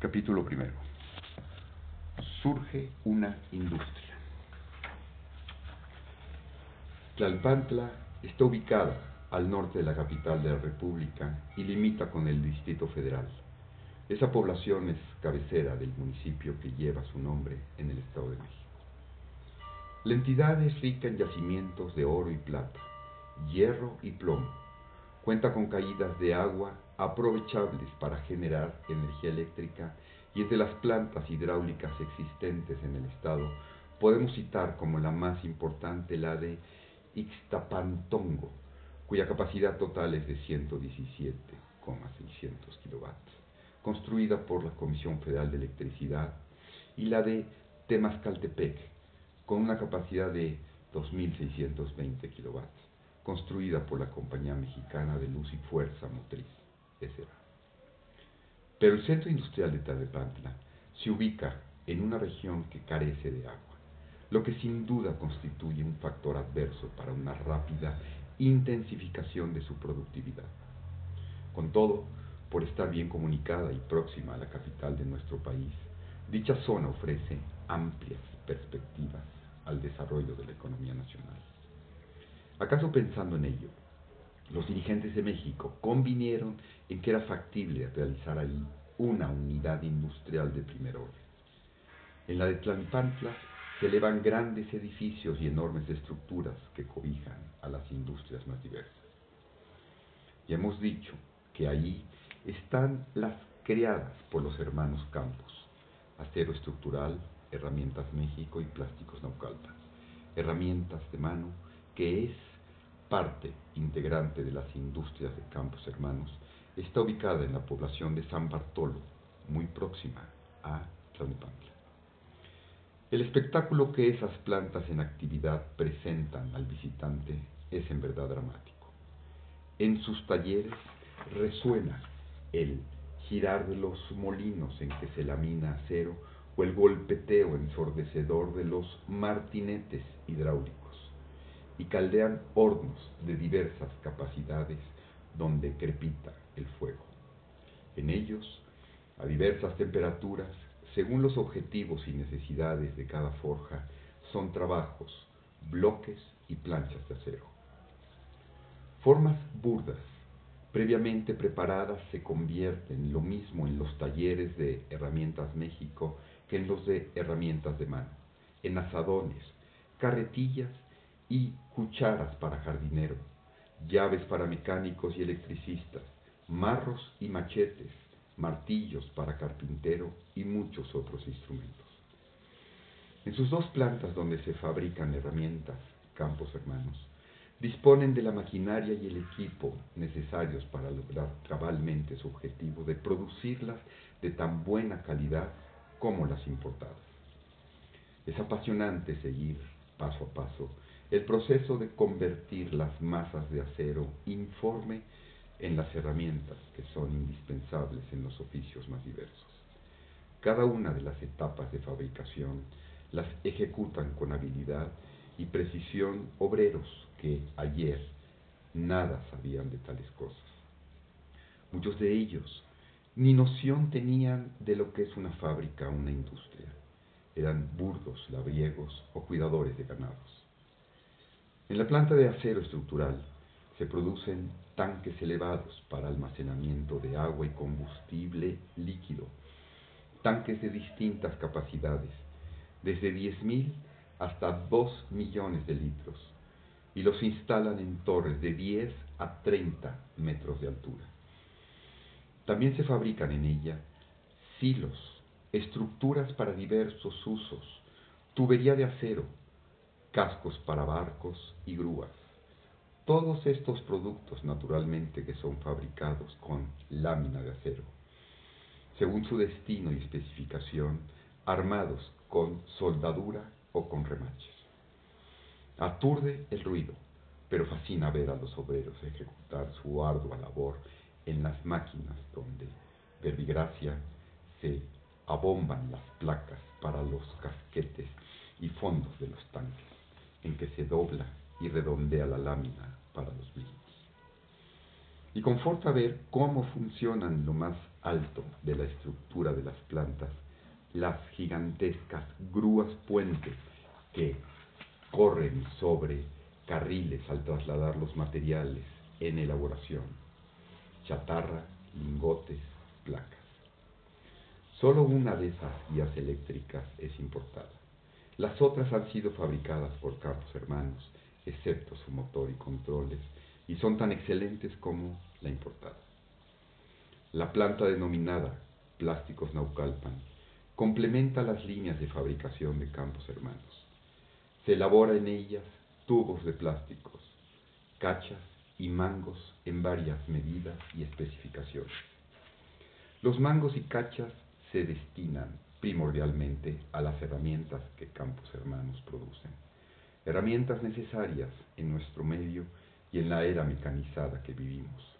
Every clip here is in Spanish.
Capítulo primero. Surge una industria. Tlalpantla está ubicada al norte de la capital de la República y limita con el Distrito Federal. Esa población es cabecera del municipio que lleva su nombre en el Estado de México. La entidad es rica en yacimientos de oro y plata, hierro y plomo. Cuenta con caídas de agua aprovechables para generar energía eléctrica y entre las plantas hidráulicas existentes en el estado podemos citar como la más importante la de Ixtapantongo, cuya capacidad total es de 117,600 kilowatts, construida por la Comisión Federal de Electricidad, y la de Temascaltepec, con una capacidad de 2.620 kilowatts, construida por la Compañía Mexicana de Luz y Fuerza Motriz. Pero el centro industrial de Tlalnepantla se ubica en una región que carece de agua, lo que sin duda constituye un factor adverso para una rápida intensificación de su productividad. Con todo, por estar bien comunicada y próxima a la capital de nuestro país, dicha zona ofrece amplias perspectivas al desarrollo de la economía nacional. ¿Acaso pensando en ello, los dirigentes de México convinieron en que era factible realizar ahí una unidad industrial de primer orden. En la de Tlalnepantla se elevan grandes edificios y enormes estructuras que cobijan a las industrias más diversas. Y hemos dicho que ahí están las creadas por los hermanos Campos, acero estructural, herramientas México y plásticos Naucalpan, herramientas de mano que es parte integrante de las industrias de Campos Hermanos, está ubicada en la población de San Bartolo, muy próxima a Tlalnepantla. El espectáculo que esas plantas en actividad presentan al visitante es en verdad dramático. En sus talleres resuena el girar de los molinos en que se lamina acero o el golpeteo ensordecedor de los martinetes hidráulicos y caldean hornos de diversas capacidades donde crepita el fuego. En ellos, a diversas temperaturas, según los objetivos y necesidades de cada forja, son trabajos, bloques y planchas de acero. Formas burdas, previamente preparadas, se convierten lo mismo en los talleres de Herramientas México que en los de herramientas de mano, en asadones, carretillas y cucharas para jardinero, llaves para mecánicos y electricistas, marros y machetes, martillos para carpintero y muchos otros instrumentos. En sus dos plantas donde se fabrican herramientas, Campos Hermanos, disponen de la maquinaria y el equipo necesarios para lograr cabalmente su objetivo de producirlas de tan buena calidad como las importadas. Es apasionante seguir paso a paso el proceso de convertir las masas de acero informe en las herramientas que son indispensables en los oficios más diversos. Cada una de las etapas de fabricación las ejecutan con habilidad y precisión obreros que ayer nada sabían de tales cosas. Muchos de ellos ni noción tenían de lo que es una fábrica o una industria. Eran burdos, labriegos o cuidadores de ganados. En la planta de acero estructural se producen tanques elevados para almacenamiento de agua y combustible líquido, tanques de distintas capacidades, desde 10.000 hasta 2 millones de litros, y los instalan en torres de 10 a 30 metros de altura. También se fabrican en ella silos, estructuras para diversos usos, tubería de acero, cascos para barcos y grúas. Todos estos productos naturalmente que son fabricados con lámina de acero, según su destino y especificación, armados con soldadura o con remaches. Aturde el ruido, pero fascina ver a los obreros ejecutar su ardua labor en las máquinas donde verbigracia se abomban las placas para los casquetes y fondos de los tanques, en que se dobla y redondea la lámina para los blindos. Y conforta ver cómo funcionan lo más alto de la estructura de las plantas las gigantescas grúas puentes que corren sobre carriles al trasladar los materiales en elaboración, chatarra, lingotes, placas. Solo una de esas guías eléctricas es importada. Las otras han sido fabricadas por Campos Hermanos, excepto su motor y controles, y son tan excelentes como la importada. La planta denominada Plásticos Naucalpan complementa las líneas de fabricación de Campos Hermanos. Se elabora en ellas tubos de plásticos, cachas y mangos en varias medidas y especificaciones. Los mangos y cachas se destinan primordialmente a las herramientas que Campos Hermanos producen, herramientas necesarias en nuestro medio y en la era mecanizada que vivimos.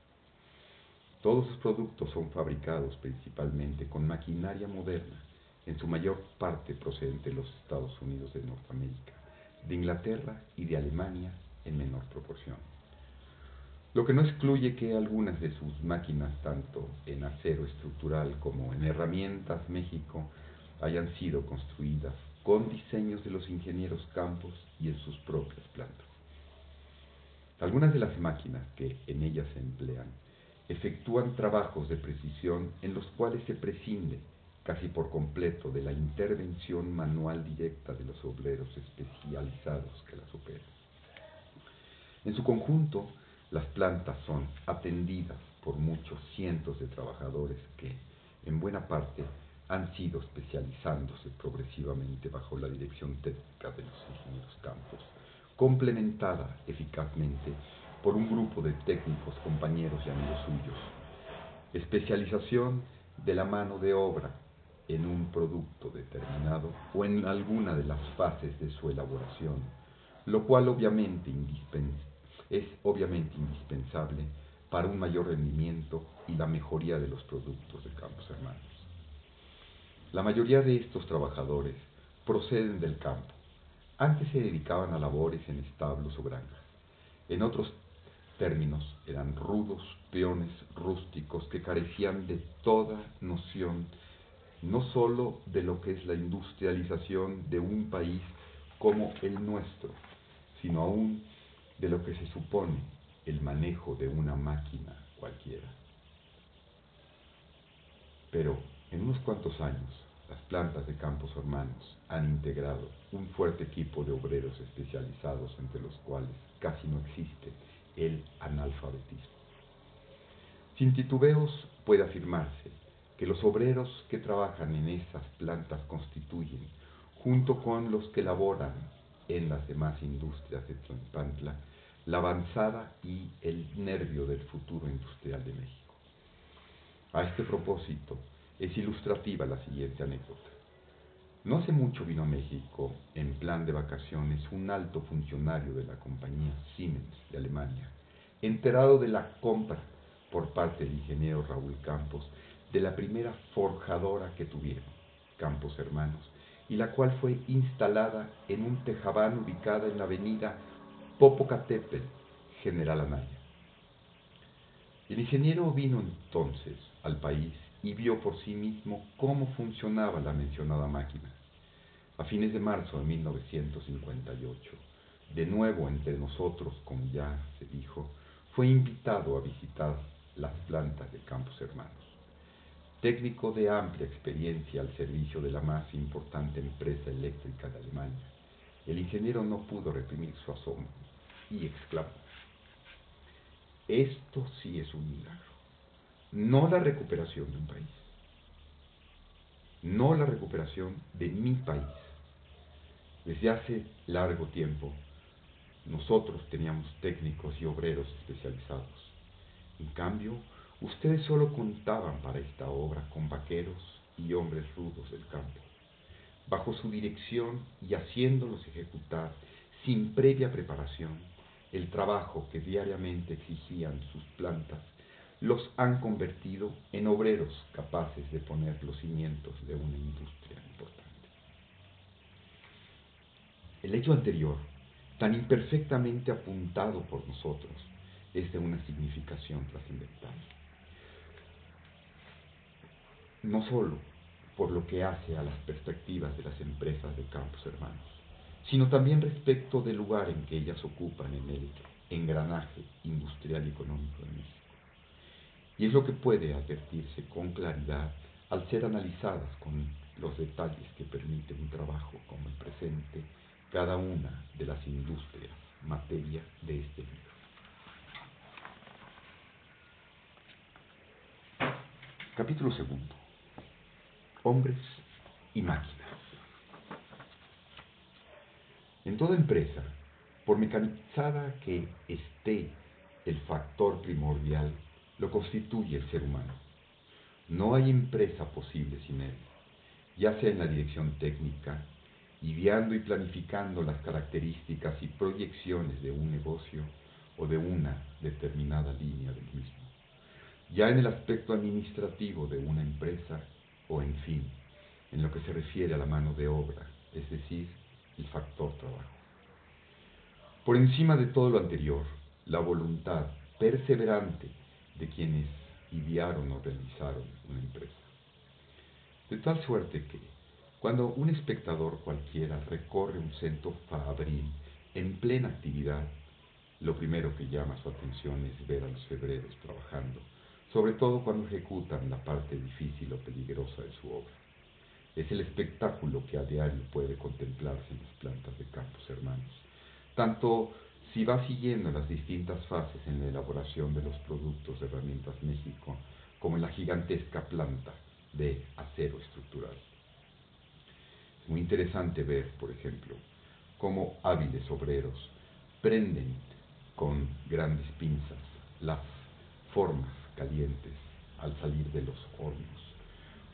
Todos sus productos son fabricados principalmente con maquinaria moderna, en su mayor parte procedente de los Estados Unidos de Norteamérica, de Inglaterra y de Alemania en menor proporción. Lo que no excluye que algunas de sus máquinas, tanto en acero estructural como en herramientas México, hayan sido construidas con diseños de los ingenieros Campos y en sus propias plantas. Algunas de las máquinas que en ellas se emplean efectúan trabajos de precisión en los cuales se prescinde casi por completo de la intervención manual directa de los obreros especializados que las operan. En su conjunto, las plantas son atendidas por muchos cientos de trabajadores que, en buena parte, han sido especializándose progresivamente bajo la dirección técnica de los ingenieros campos, complementada eficazmente por un grupo de técnicos, compañeros y amigos suyos. Especialización de la mano de obra en un producto determinado o en alguna de las fases de su elaboración, lo cual es obviamente indispensable para un mayor rendimiento y la mejoría de los productos de Campos Hermanos. La mayoría de estos trabajadores proceden del campo. Antes se dedicaban a labores en establos o granjas. En otros términos, eran rudos peones rústicos que carecían de toda noción no sólo de lo que es la industrialización de un país como el nuestro, sino aún de lo que se supone el manejo de una máquina cualquiera. Pero en unos cuantos años, las plantas de Campos Hermanos han integrado un fuerte equipo de obreros especializados entre los cuales casi no existe el analfabetismo. Sin titubeos puede afirmarse que los obreros que trabajan en esas plantas constituyen, junto con los que laboran en las demás industrias de Tlampantla, la avanzada y el nervio del futuro industrial de México. A este propósito, es ilustrativa la siguiente anécdota. No hace mucho vino a México, en plan de vacaciones, un alto funcionario de la compañía Siemens de Alemania, enterado de la compra por parte del ingeniero Raúl Campos de la primera forjadora que tuvieron, Campos Hermanos, y la cual fue instalada en un tejabán ubicada en la avenida Popocatépetl, General Anaya. El ingeniero vino entonces al país y vio por sí mismo cómo funcionaba la mencionada máquina. A fines de marzo de 1958, de nuevo entre nosotros, como ya se dijo, fue invitado a visitar las plantas de Campos Hermanos técnico de amplia experiencia al servicio de la más importante empresa eléctrica de Alemania. El ingeniero no pudo reprimir su asombro y exclamó, esto sí es un milagro, no la recuperación de un país, no la recuperación de mi país. Desde hace largo tiempo, nosotros teníamos técnicos y obreros especializados. En cambio, Ustedes solo contaban para esta obra con vaqueros y hombres rudos del campo. Bajo su dirección y haciéndolos ejecutar sin previa preparación el trabajo que diariamente exigían sus plantas, los han convertido en obreros capaces de poner los cimientos de una industria importante. El hecho anterior, tan imperfectamente apuntado por nosotros, es de una significación trascendental. No solo por lo que hace a las perspectivas de las empresas de Campos Hermanos, sino también respecto del lugar en que ellas ocupan en el engranaje industrial y económico de México. Y es lo que puede advertirse con claridad al ser analizadas con los detalles que permite un trabajo como el presente cada una de las industrias materia de este libro. Capítulo segundo. Hombres y máquinas. En toda empresa, por mecanizada que esté el factor primordial, lo constituye el ser humano. No hay empresa posible sin él, ya sea en la dirección técnica, ideando y planificando las características y proyecciones de un negocio o de una determinada línea del mismo, ya en el aspecto administrativo de una empresa o en fin, en lo que se refiere a la mano de obra, es decir, el factor trabajo. Por encima de todo lo anterior, la voluntad perseverante de quienes idearon o realizaron una empresa. De tal suerte que, cuando un espectador cualquiera recorre un centro fabril en plena actividad, lo primero que llama su atención es ver a los febreros trabajando, sobre todo cuando ejecutan la parte difícil o peligrosa de su obra. Es el espectáculo que a diario puede contemplarse en las plantas de Campos Hermanos, tanto si va siguiendo las distintas fases en la elaboración de los productos de Herramientas México, como en la gigantesca planta de acero estructural. Es muy interesante ver, por ejemplo, cómo hábiles obreros prenden con grandes pinzas las formas calientes al salir de los hornos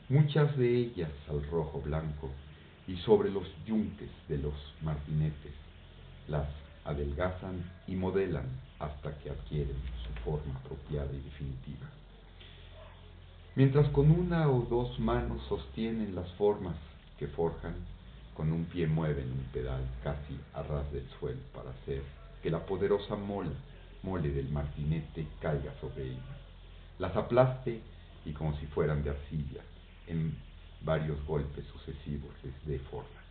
muchas de ellas al rojo blanco, y sobre los yunques de los martinetes las adelgazan y modelan hasta que adquieren su forma apropiada y definitiva. Mientras con una o dos manos sostienen las formas que forjan, con un pie mueven un pedal casi a ras del suelo para hacer que la poderosa mola, mole del martinete caiga sobre ellas, las aplaste y como si fueran de arcilla, en varios golpes sucesivos de forma.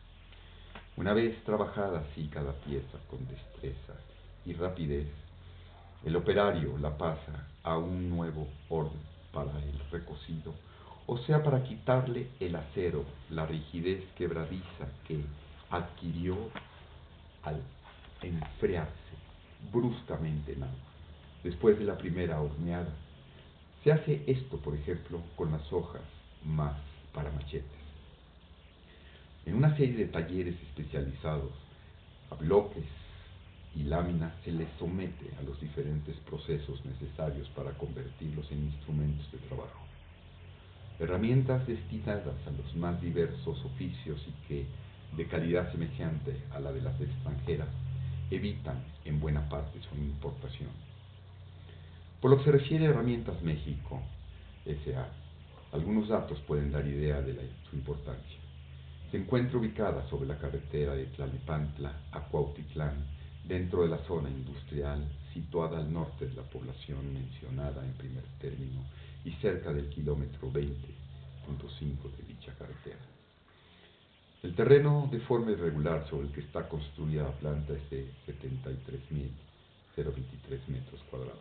Una vez trabajada así cada pieza con destreza y rapidez, el operario la pasa a un nuevo horno para el recocido, o sea, para quitarle el acero, la rigidez quebradiza que adquirió al enfriarse bruscamente en agua, después de la primera horneada. Se hace esto, por ejemplo, con las hojas más para machetes. En una serie de talleres especializados a bloques y láminas se les somete a los diferentes procesos necesarios para convertirlos en instrumentos de trabajo. Herramientas destinadas a los más diversos oficios y que, de calidad semejante a la de las extranjeras, evitan en buena parte su importación. Por lo que se refiere a Herramientas México, S.A., algunos datos pueden dar idea de su importancia. Se encuentra ubicada sobre la carretera de Tlalnepantla a Cuautitlán, dentro de la zona industrial situada al norte de la población mencionada en primer término y cerca del kilómetro 20.5 de dicha carretera. El terreno de forma irregular sobre el que está construida la planta es de 73.023 metros cuadrados.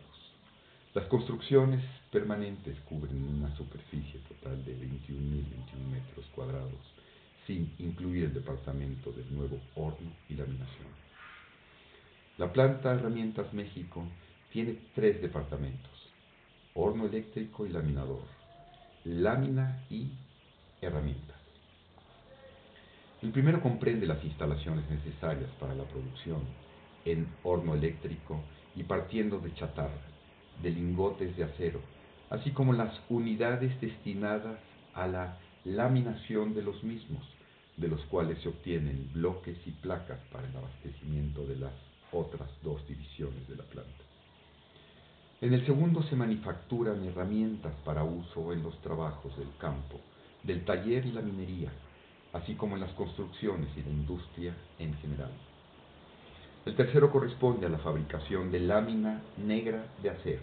Las construcciones permanentes cubren una superficie total de 21.021 metros cuadrados, sin incluir el departamento del nuevo horno y laminación. La planta Herramientas México tiene tres departamentos, horno eléctrico y laminador, lámina y herramientas. El primero comprende las instalaciones necesarias para la producción en horno eléctrico y partiendo de chatarra de lingotes de acero, así como las unidades destinadas a la laminación de los mismos, de los cuales se obtienen bloques y placas para el abastecimiento de las otras dos divisiones de la planta. En el segundo se manufacturan herramientas para uso en los trabajos del campo, del taller y la minería, así como en las construcciones y la industria en general. El tercero corresponde a la fabricación de lámina negra de acero.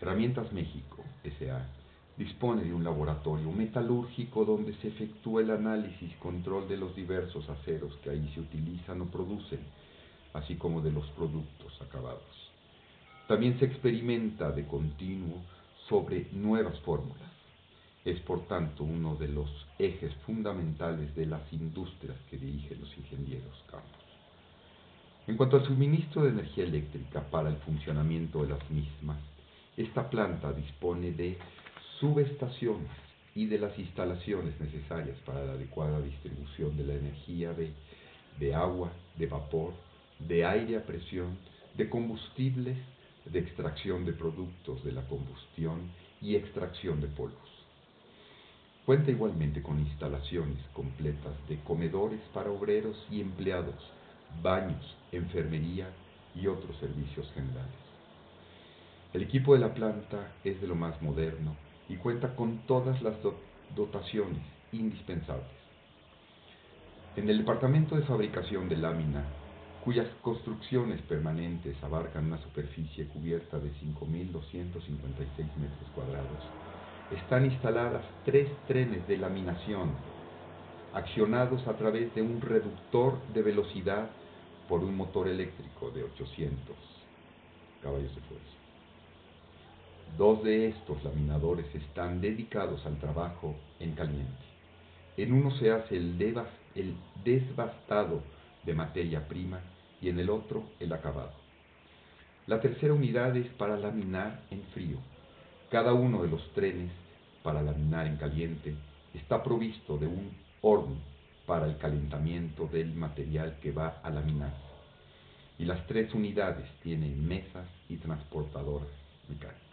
Herramientas México, S.A., dispone de un laboratorio metalúrgico donde se efectúa el análisis y control de los diversos aceros que ahí se utilizan o producen, así como de los productos acabados. También se experimenta de continuo sobre nuevas fórmulas. Es por tanto uno de los ejes fundamentales de las industrias que dirigen los ingenieros Campos. En cuanto al suministro de energía eléctrica para el funcionamiento de las mismas, esta planta dispone de subestaciones y de las instalaciones necesarias para la adecuada distribución de la energía de, de agua, de vapor, de aire a presión, de combustibles, de extracción de productos de la combustión y extracción de polvos. Cuenta igualmente con instalaciones completas de comedores para obreros y empleados, baños, enfermería y otros servicios generales. El equipo de la planta es de lo más moderno y cuenta con todas las dotaciones indispensables. En el departamento de fabricación de lámina, cuyas construcciones permanentes abarcan una superficie cubierta de 5.256 metros cuadrados, están instaladas tres trenes de laminación accionados a través de un reductor de velocidad por un motor eléctrico de 800 caballos de fuerza. Dos de estos laminadores están dedicados al trabajo en caliente. En uno se hace el, desbastado de materia prima y en el otro el acabado. La tercera unidad es para laminar en frío. Cada uno de los trenes para laminar en caliente está provisto de un horno para el calentamiento del material que va a laminar. Y las tres unidades tienen mesas y transportadoras mecánicas.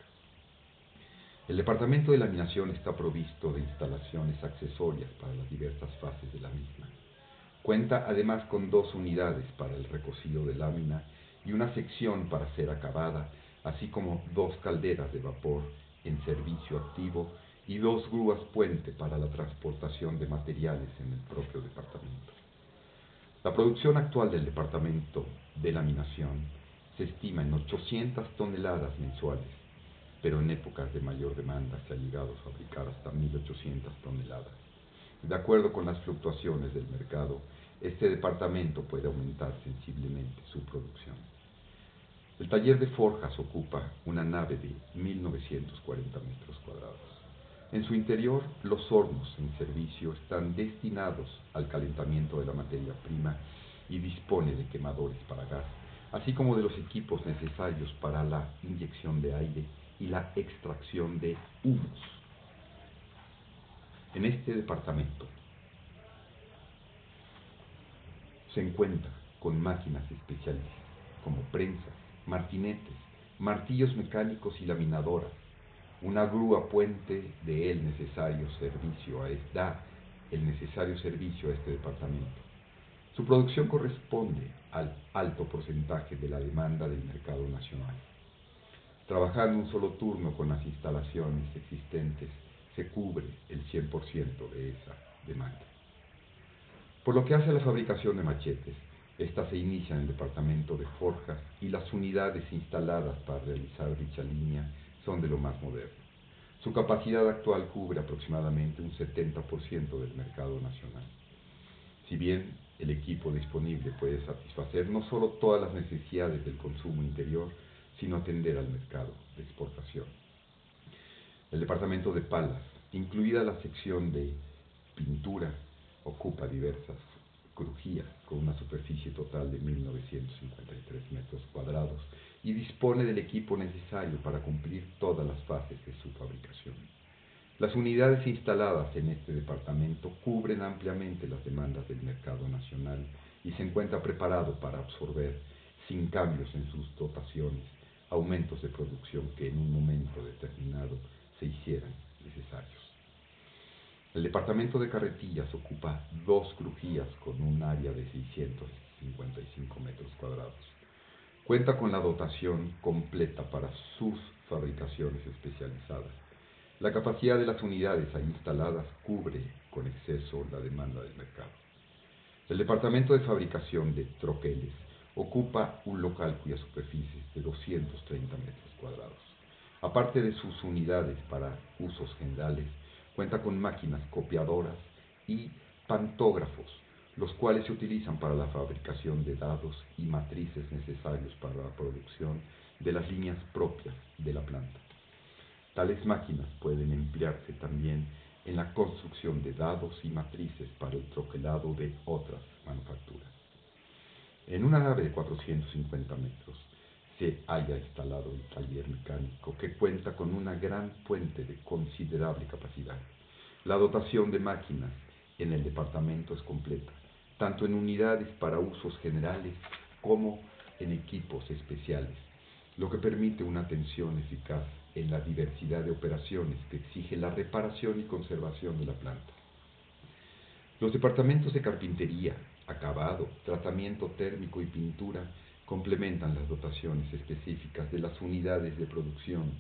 El departamento de laminación está provisto de instalaciones accesorias para las diversas fases de la misma. Cuenta además con dos unidades para el recocido de lámina y una sección para ser acabada, así como dos calderas de vapor en servicio activo y dos grúas puente para la transportación de materiales en el propio departamento. La producción actual del departamento de laminación se estima en 800 toneladas mensuales, pero en épocas de mayor demanda se ha llegado a fabricar hasta 1.800 toneladas. De acuerdo con las fluctuaciones del mercado, este departamento puede aumentar sensiblemente su producción. El taller de forjas ocupa una nave de 1940 metros cuadrados. En su interior, los hornos en servicio están destinados al calentamiento de la materia prima y dispone de quemadores para gas, así como de los equipos necesarios para la inyección de aire y la extracción de humos. En este departamento se encuentra con máquinas especiales como prensas, martinetes, martillos mecánicos y laminadoras, una grúa puente de el necesario servicio a da el necesario servicio a este departamento. Su producción corresponde al alto porcentaje de la demanda del mercado nacional. Trabajando un solo turno con las instalaciones existentes, se cubre el 100% de esa demanda. Por lo que hace a la fabricación de machetes, esta se inicia en el departamento de forjas y las unidades instaladas para realizar dicha línea son de lo más moderno. Su capacidad actual cubre aproximadamente un 70% del mercado nacional. Si bien el equipo disponible puede satisfacer no solo todas las necesidades del consumo interior, sino atender al mercado de exportación. El departamento de palas, incluida la sección de pintura, ocupa diversas crujías con una superficie total de 1.953 metros cuadrados y dispone del equipo necesario para cumplir todas las fases de su fabricación. Las unidades instaladas en este departamento cubren ampliamente las demandas del mercado nacional y se encuentra preparado para absorber, sin cambios en sus dotaciones, aumentos de producción que en un momento determinado se hicieran necesarios. El departamento de carretillas ocupa dos crujías con un área de 655 metros cuadrados. Cuenta con la dotación completa para sus fabricaciones especializadas. La capacidad de las unidades ahí instaladas cubre con exceso la demanda del mercado. El departamento de fabricación de troqueles ocupa un local cuya superficie es de 230 metros cuadrados. Aparte de sus unidades para usos generales, cuenta con máquinas copiadoras y pantógrafos, los cuales se utilizan para la fabricación de dados y matrices necesarios para la producción de las líneas propias de la planta. Tales máquinas pueden emplearse también en la construcción de dados y matrices para el troquelado de otras manufacturas. En una nave de 450 metros se haya instalado el taller mecánico que cuenta con una gran fuente de considerable capacidad. La dotación de máquinas en el departamento es completa, tanto en unidades para usos generales como en equipos especiales, lo que permite una atención eficaz en la diversidad de operaciones que exige la reparación y conservación de la planta. Los departamentos de carpintería, acabado, tratamiento térmico y pintura complementan las dotaciones específicas de las unidades de producción,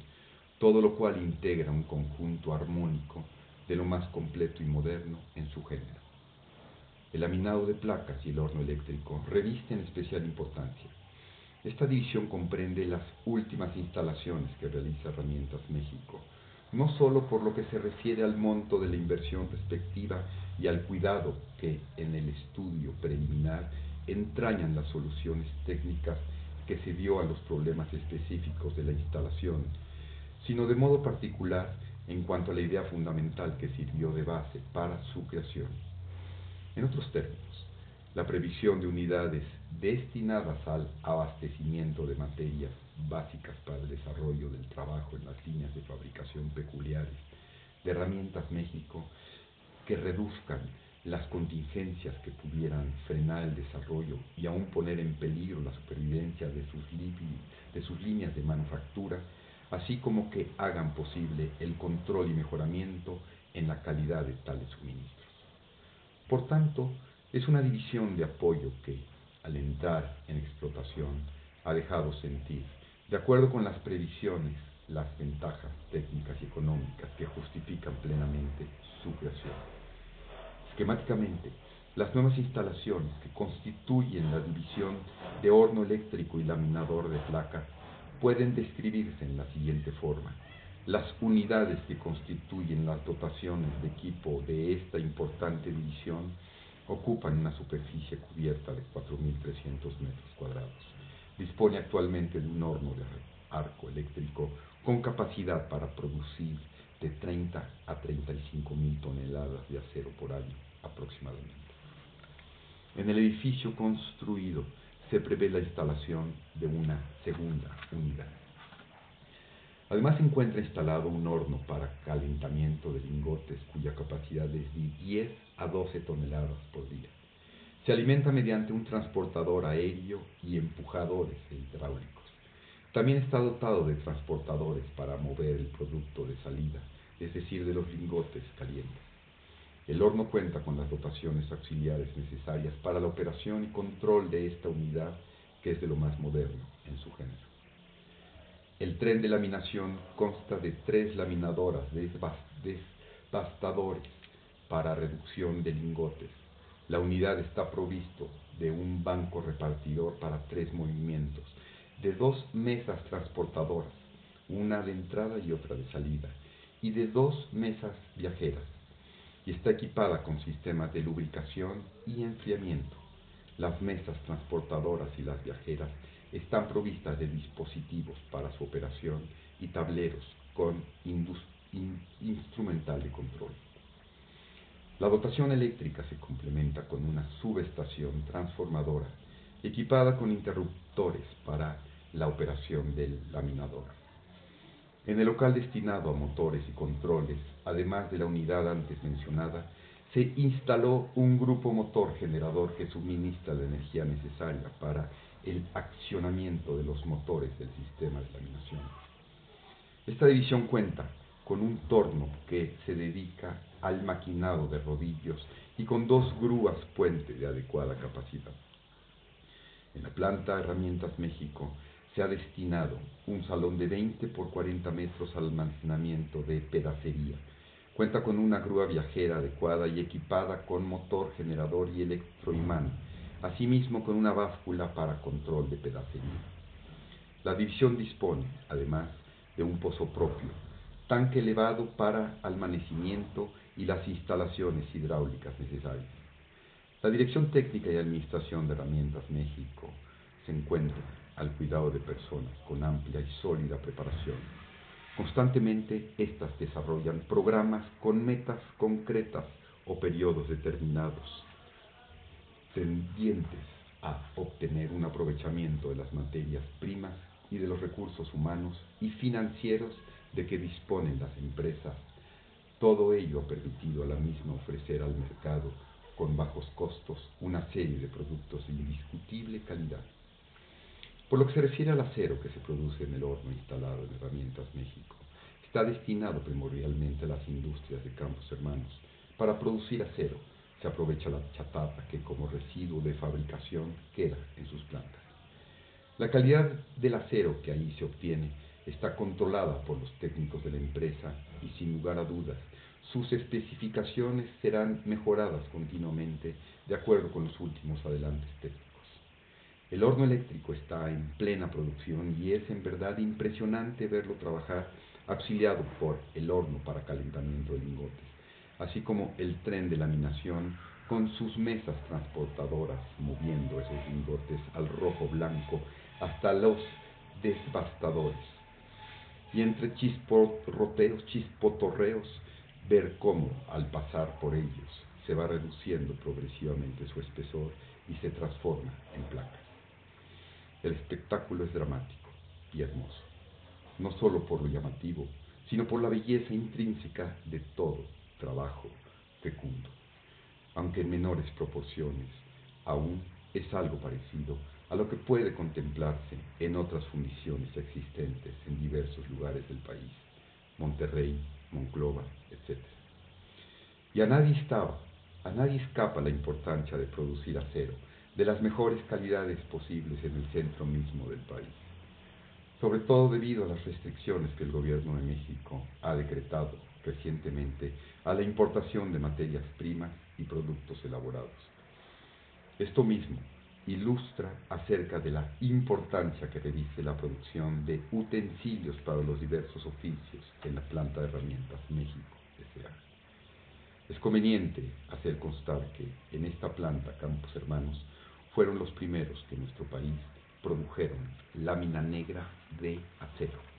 todo lo cual integra un conjunto armónico de lo más completo y moderno en su género. El laminado de placas y el horno eléctrico revisten especial importancia. Esta división comprende las últimas instalaciones que realiza Herramientas México, no sólo por lo que se refiere al monto de la inversión respectiva y al cuidado que en el estudio preliminar entrañan las soluciones técnicas que se dio a los problemas específicos de la instalación, sino de modo particular en cuanto a la idea fundamental que sirvió de base para su creación. En otros términos, la previsión de unidades destinadas al abastecimiento de materias básicas para el desarrollo del trabajo en las líneas de fabricación peculiares de herramientas México que reduzcan las contingencias que pudieran frenar el desarrollo y aún poner en peligro la supervivencia de sus, de sus líneas de manufactura, así como que hagan posible el control y mejoramiento en la calidad de tales suministros. Por tanto, es una división de apoyo que, al entrar en explotación, ha dejado sentir, de acuerdo con las previsiones, las ventajas técnicas y económicas que justifican plenamente su creación. Esquemáticamente, las nuevas instalaciones que constituyen la división de horno eléctrico y laminador de placa pueden describirse en la siguiente forma. Las unidades que constituyen las dotaciones de equipo de esta importante división ocupan una superficie cubierta de 4.300 metros cuadrados. Dispone actualmente de un horno de arco eléctrico con capacidad para producir de 30 a 35 mil toneladas de acero por año aproximadamente. En el edificio construido se prevé la instalación de una segunda unidad. Además se encuentra instalado un horno para calentamiento de lingotes cuya capacidad es de 10 a 12 toneladas por día. Se alimenta mediante un transportador aéreo y empujadores hidráulicos. También está dotado de transportadores para mover el producto de salida, es decir, de los lingotes calientes. El horno cuenta con las dotaciones auxiliares necesarias para la operación y control de esta unidad, que es de lo más moderno en su género. El tren de laminación consta de tres laminadoras desbastadores para reducción de lingotes. La unidad está provisto de un banco repartidor para tres movimientos, de dos mesas transportadoras, una de entrada y otra de salida, y de dos mesas viajeras y está equipada con sistemas de lubricación y enfriamiento. Las mesas transportadoras y las viajeras están provistas de dispositivos para su operación y tableros con instrumental de control. La dotación eléctrica se complementa con una subestación transformadora equipada con interruptores para la operación del laminador. En el local destinado a motores y controles, además de la unidad antes mencionada, se instaló un grupo motor generador que suministra la energía necesaria para el accionamiento de los motores del sistema de laminación. Esta división cuenta con un torno que se dedica al maquinado de rodillos y con dos grúas puente de adecuada capacidad. En la planta Herramientas México se ha destinado un salón de 20 por 40 metros al almacenamiento de pedacería. Cuenta con una grúa viajera adecuada y equipada con motor generador y electroimán asimismo con una báscula para control de pedacería. La división dispone, además, de un pozo propio, tanque elevado para almacenamiento y las instalaciones hidráulicas necesarias. La Dirección Técnica y Administración de Herramientas México se encuentra al cuidado de personas con amplia y sólida preparación. Constantemente éstas desarrollan programas con metas concretas o periodos determinados, tendientes a obtener un aprovechamiento de las materias primas y de los recursos humanos y financieros de que disponen las empresas. Todo ello ha permitido a la misma ofrecer al mercado con bajos costos una serie de productos de indiscutible calidad. Por lo que se refiere al acero que se produce en el horno instalado en Herramientas México, está destinado primordialmente a las industrias de Campos Hermanos. Para producir acero se aprovecha la chatarra que como residuo de fabricación queda en sus plantas. La calidad del acero que ahí se obtiene está controlada por los técnicos de la empresa y sin lugar a dudas sus especificaciones serán mejoradas continuamente de acuerdo con los últimos adelantes técnicos. El horno eléctrico está en plena producción y es en verdad impresionante verlo trabajar auxiliado por el horno para calentamiento de lingotes, así como el tren de laminación con sus mesas transportadoras moviendo esos lingotes al rojo blanco hasta los devastadores. Y entre chisporroteos, chispotorreos, ver cómo al pasar por ellos se va reduciendo progresivamente su espesor y se transforma en placas. El espectáculo es dramático y hermoso, no solo por lo llamativo, sino por la belleza intrínseca de todo trabajo fecundo, aunque en menores proporciones, aún es algo parecido lo que puede contemplarse en otras fundiciones existentes en diversos lugares del país, Monterrey, Monclova, etc. Y a nadie estaba, a nadie escapa la importancia de producir acero de las mejores calidades posibles en el centro mismo del país, sobre todo debido a las restricciones que el gobierno de México ha decretado recientemente a la importación de materias primas y productos elaborados. Esto mismo ilustra acerca de la importancia que reviste la producción de utensilios para los diversos oficios en la planta de herramientas México S.A. Es conveniente hacer constar que en esta planta Campos Hermanos fueron los primeros que en nuestro país produjeron lámina negra de acero.